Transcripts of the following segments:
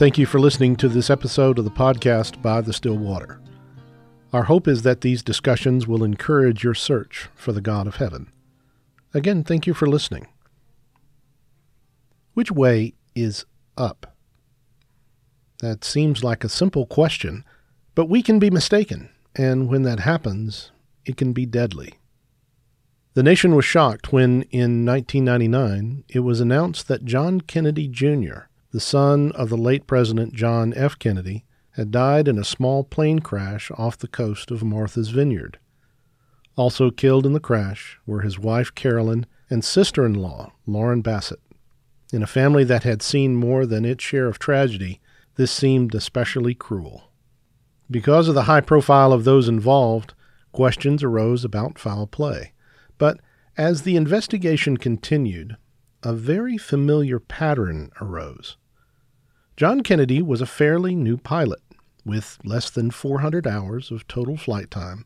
Thank you for listening to this episode of the podcast by the Still Water. Our hope is that these discussions will encourage your search for the God of heaven. Again, thank you for listening. Which way is up? That seems like a simple question, but we can be mistaken, and when that happens, it can be deadly. The nation was shocked when, in 1999, it was announced that John Kennedy Jr., the son of the late President John F. Kennedy, had died in a small plane crash off the coast of Martha's Vineyard. Also killed in the crash were his wife Carolyn and sister in law Lauren Bessette. In a family that had seen more than its share of tragedy, this seemed especially cruel. Because of the high profile of those involved, questions arose about foul play. But as the investigation continued, a very familiar pattern arose. John Kennedy was a fairly new pilot, with less than 400 hours of total flight time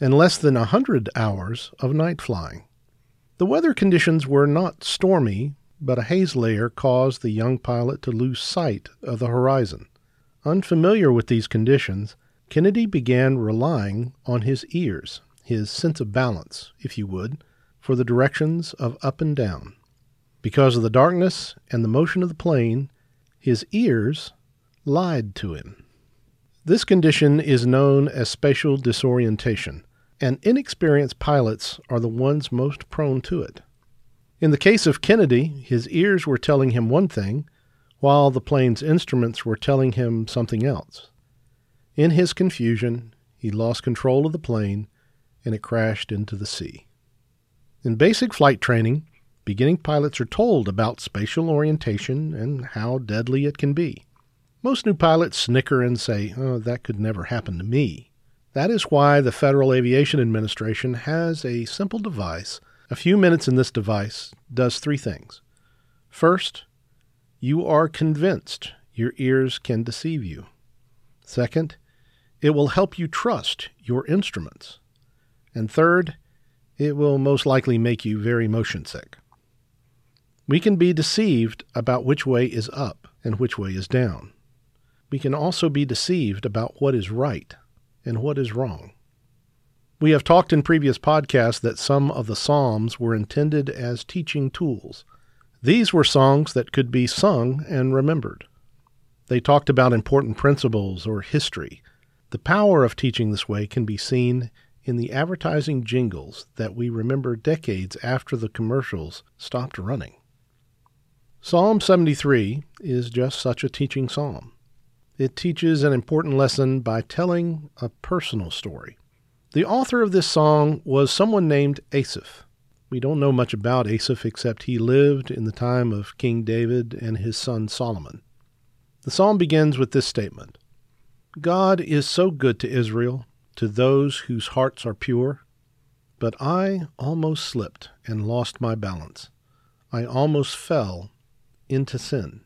and less than a 100 hours of night flying. The weather conditions were not stormy, but a haze layer caused the young pilot to lose sight of the horizon. Unfamiliar with these conditions, Kennedy began relying on his ears his sense of balance, if you would, for the directions of up and down. Because of the darkness and the motion of the plane, his ears lied to him. This condition is known as spatial disorientation, and inexperienced pilots are the ones most prone to it. In the case of Kennedy, his ears were telling him one thing, while the plane's instruments were telling him something else. In his confusion, he lost control of the plane and it crashed into the sea. In basic flight training, beginning pilots are told about spatial orientation and how deadly it can be. Most new pilots snicker and say, oh, that could never happen to me. That is why the Federal Aviation Administration has a simple device. A few minutes in this device does three things. First, you are convinced your ears can deceive you. Second, it will help you trust your instruments. And third, it will most likely make you very motion sick. We can be deceived about which way is up and which way is down. We can also be deceived about what is right and what is wrong. We have talked in previous podcasts that some of the Psalms were intended as teaching tools. These were songs that could be sung and remembered. They talked about important principles or history. The power of teaching this way can be seen in the advertising jingles that we remember decades after the commercials stopped running. Psalm 73 is just such a teaching psalm. It teaches an important lesson by telling a personal story. The author of this song was someone named Asaph. We don't know much about Asaph except he lived in the time of King David and his son Solomon. The psalm begins with this statement God is so good to Israel to those whose hearts are pure. But I almost slipped and lost my balance. I almost fell into sin.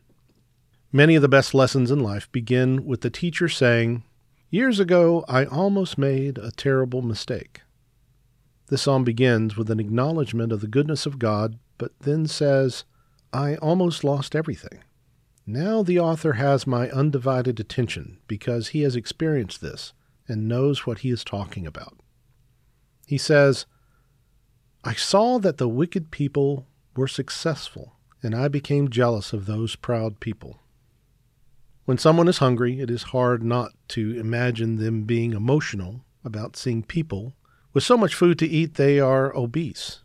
Many of the best lessons in life begin with the teacher saying, Years ago, I almost made a terrible mistake. This psalm begins with an acknowledgement of the goodness of God, but then says, I almost lost everything. Now the author has my undivided attention because he has experienced this and knows what he is talking about. He says, I saw that the wicked people were successful, and I became jealous of those proud people. When someone is hungry, it is hard not to imagine them being emotional about seeing people with so much food to eat they are obese.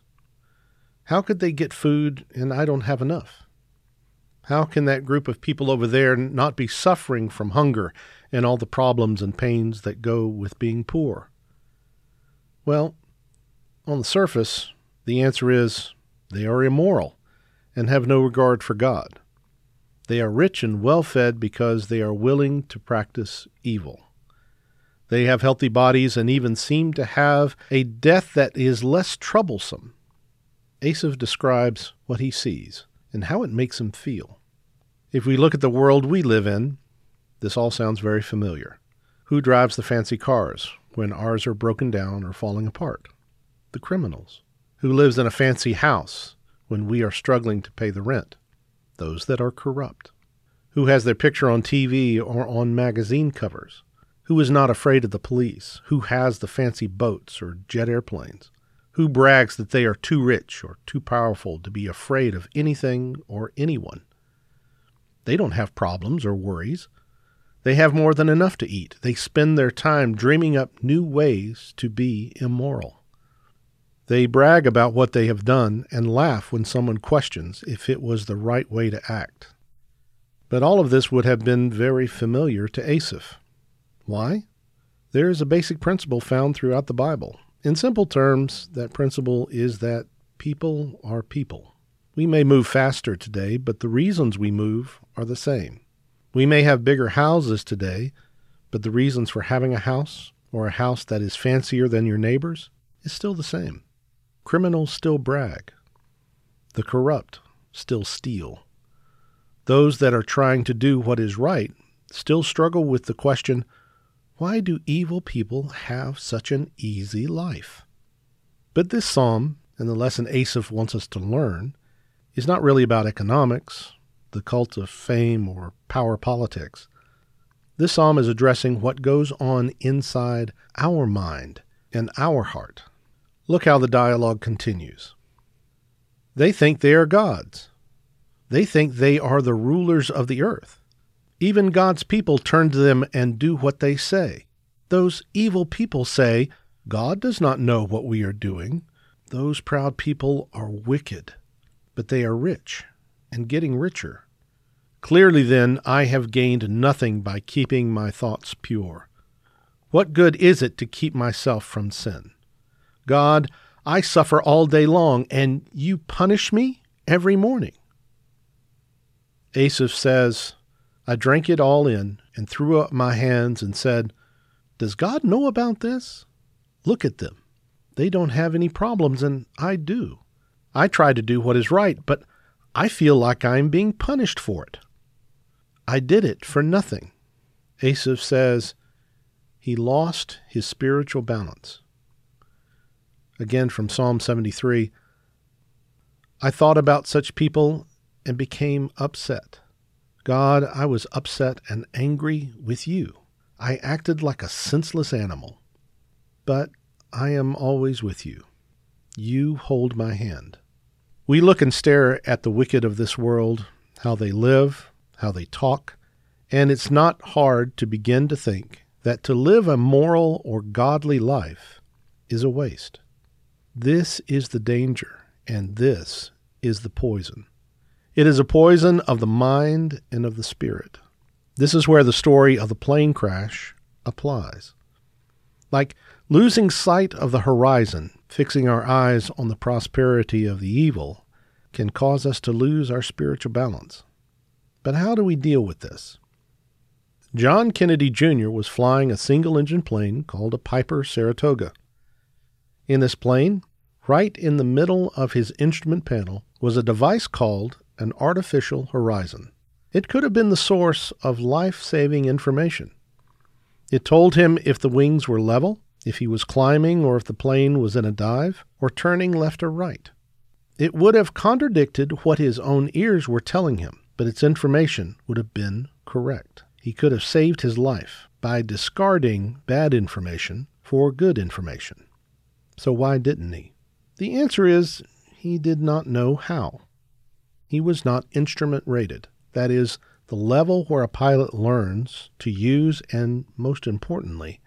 How could they get food and I don't have enough? How can that group of people over there not be suffering from hunger and all the problems and pains that go with being poor? Well, on the surface, the answer is they are immoral and have no regard for God. They are rich and well fed because they are willing to practice evil. They have healthy bodies and even seem to have a death that is less troublesome. Asaph describes what he sees and how it makes him feel. If we look at the world we live in, this all sounds very familiar. Who drives the fancy cars when ours are broken down or falling apart? The criminals. Who lives in a fancy house when we are struggling to pay the rent? Those that are corrupt. who has their picture on TV or on magazine covers, who is not afraid of the police, who has the fancy boats or jet airplanes, who brags that they are too rich or too powerful to be afraid of anything or anyone. They don't have problems or worries. They have more than enough to eat. They spend their time dreaming up new ways to be immoral. They brag about what they have done and laugh when someone questions if it was the right way to act. But all of this would have been very familiar to Asaph. Why? There is a basic principle found throughout the Bible. In simple terms, that principle is that people are people. We may move faster today, but the reasons we move are the same. We may have bigger houses today, but the reasons for having a house or a house that is fancier than your neighbor's is still the same. Criminals still brag. The corrupt still steal. Those that are trying to do what is right still struggle with the question why do evil people have such an easy life? But this psalm, and the lesson Asaph wants us to learn, is not really about economics, the cult of fame, or power politics. This psalm is addressing what goes on inside our mind and our heart. Look how the dialogue continues. They think they are gods. They think they are the rulers of the earth. Even God's people turn to them and do what they say. Those evil people say, God does not know what we are doing. Those proud people are wicked, but they are rich and getting richer. Clearly, then, I have gained nothing by keeping my thoughts pure. What good is it to keep myself from sin? God, I suffer all day long, and you punish me every morning. Asaph says, I drank it all in and threw up my hands and said, Does God know about this? Look at them. They don't have any problems, and I do. I try to do what is right, but I feel like I'm being punished for it. I did it for nothing. Asaph says he lost his spiritual balance. Again from Psalm 73 I thought about such people and became upset. God, I was upset and angry with you. I acted like a senseless animal. But I am always with you. You hold my hand. We look and stare at the wicked of this world, how they live, how they talk, and it's not hard to begin to think that to live a moral or godly life is a waste. This is the danger, and this is the poison. It is a poison of the mind and of the spirit. This is where the story of the plane crash applies. Like losing sight of the horizon, fixing our eyes on the prosperity of the evil, can cause us to lose our spiritual balance. But how do we deal with this? John Kennedy Jr. was flying a single engine plane called a Piper Saratoga. In this plane, right in the middle of his instrument panel, was a device called an artificial horizon. It could have been the source of life saving information. It told him if the wings were level, if he was climbing, or if the plane was in a dive, or turning left or right. It would have contradicted what his own ears were telling him, but its information would have been correct. He could have saved his life by discarding bad information for good information. So why didn't he? The answer is he did not know how. He was not instrument rated, that is, the level where a pilot learns to use and, most importantly,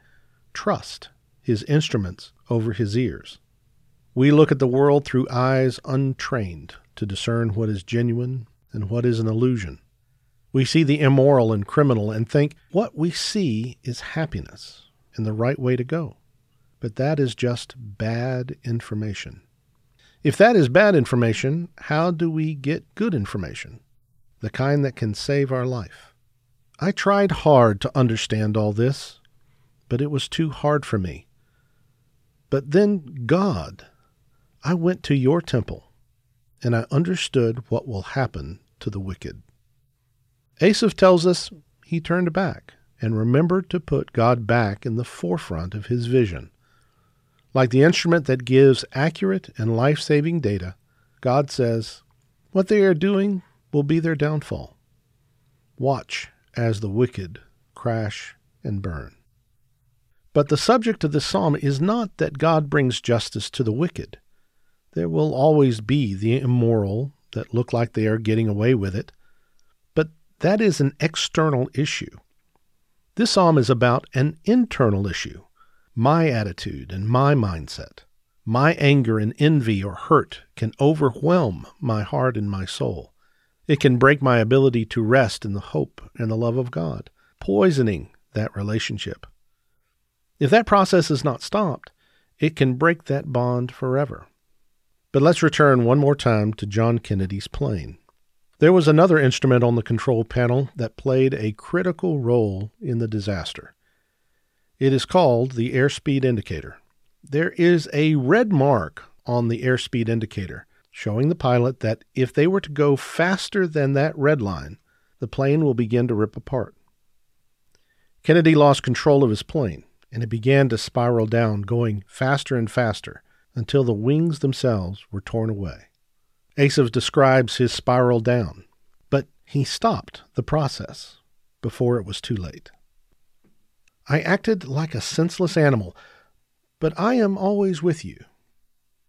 trust his instruments over his ears. We look at the world through eyes untrained to discern what is genuine and what is an illusion. We see the immoral and criminal and think what we see is happiness and the right way to go. But that is just bad information. If that is bad information, how do we get good information? The kind that can save our life. I tried hard to understand all this, but it was too hard for me. But then, God, I went to your temple, and I understood what will happen to the wicked. Asaph tells us he turned back and remembered to put God back in the forefront of his vision. Like the instrument that gives accurate and life saving data, God says, what they are doing will be their downfall. Watch as the wicked crash and burn. But the subject of this psalm is not that God brings justice to the wicked. There will always be the immoral that look like they are getting away with it, but that is an external issue. This psalm is about an internal issue my attitude and my mindset. My anger and envy or hurt can overwhelm my heart and my soul. It can break my ability to rest in the hope and the love of God, poisoning that relationship. If that process is not stopped, it can break that bond forever. But let's return one more time to John Kennedy's plane. There was another instrument on the control panel that played a critical role in the disaster. It is called the airspeed indicator. There is a red mark on the airspeed indicator showing the pilot that if they were to go faster than that red line, the plane will begin to rip apart. Kennedy lost control of his plane, and it began to spiral down, going faster and faster until the wings themselves were torn away. Asaph describes his spiral down, but he stopped the process before it was too late. I acted like a senseless animal, but I am always with you.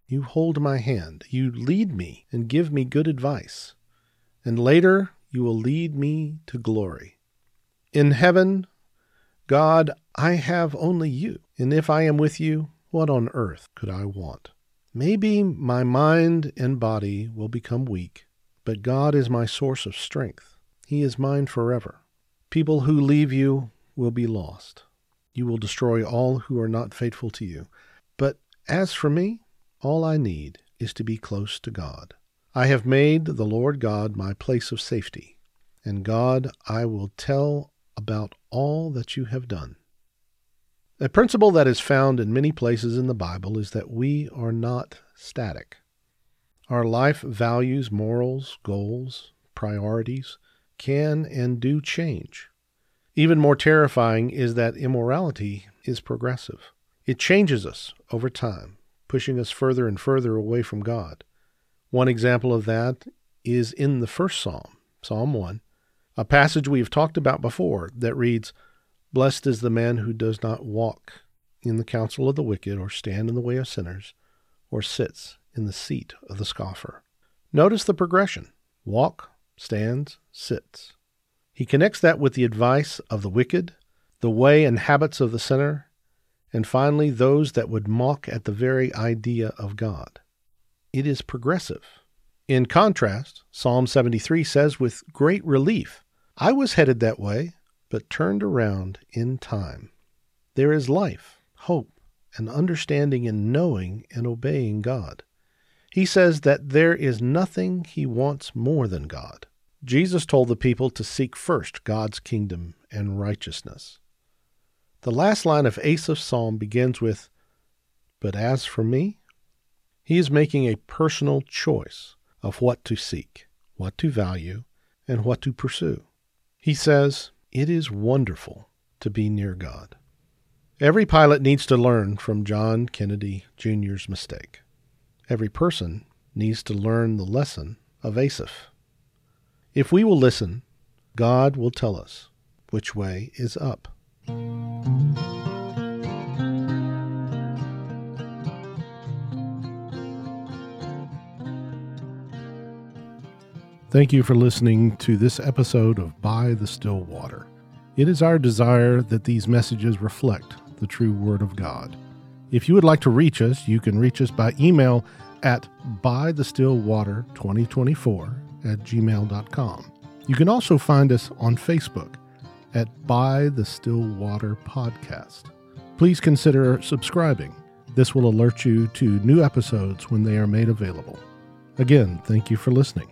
You hold my hand, you lead me and give me good advice, and later you will lead me to glory. In heaven, God, I have only you, and if I am with you, what on earth could I want? Maybe my mind and body will become weak, but God is my source of strength. He is mine forever. People who leave you will be lost. You will destroy all who are not faithful to you. But as for me, all I need is to be close to God. I have made the Lord God my place of safety, and God, I will tell about all that you have done. A principle that is found in many places in the Bible is that we are not static. Our life values, morals, goals, priorities can and do change. Even more terrifying is that immorality is progressive. It changes us over time, pushing us further and further away from God. One example of that is in the first psalm, Psalm 1, a passage we have talked about before that reads, Blessed is the man who does not walk in the counsel of the wicked, or stand in the way of sinners, or sits in the seat of the scoffer. Notice the progression walk, stands, sits. He connects that with the advice of the wicked, the way and habits of the sinner, and finally those that would mock at the very idea of God. It is progressive. In contrast, Psalm 73 says with great relief, I was headed that way, but turned around in time. There is life, hope, and understanding in knowing and obeying God. He says that there is nothing he wants more than God. Jesus told the people to seek first God's kingdom and righteousness. The last line of Asaph's psalm begins with, But as for me, he is making a personal choice of what to seek, what to value, and what to pursue. He says, It is wonderful to be near God. Every pilot needs to learn from John Kennedy Jr.'s mistake. Every person needs to learn the lesson of Asaph. If we will listen, God will tell us which way is up. Thank you for listening to this episode of By the Still Water. It is our desire that these messages reflect the true Word of God. If you would like to reach us, you can reach us by email at bythestillwater2024 at gmail.com. You can also find us on Facebook at By the Still Water Podcast. Please consider subscribing. This will alert you to new episodes when they are made available. Again, thank you for listening.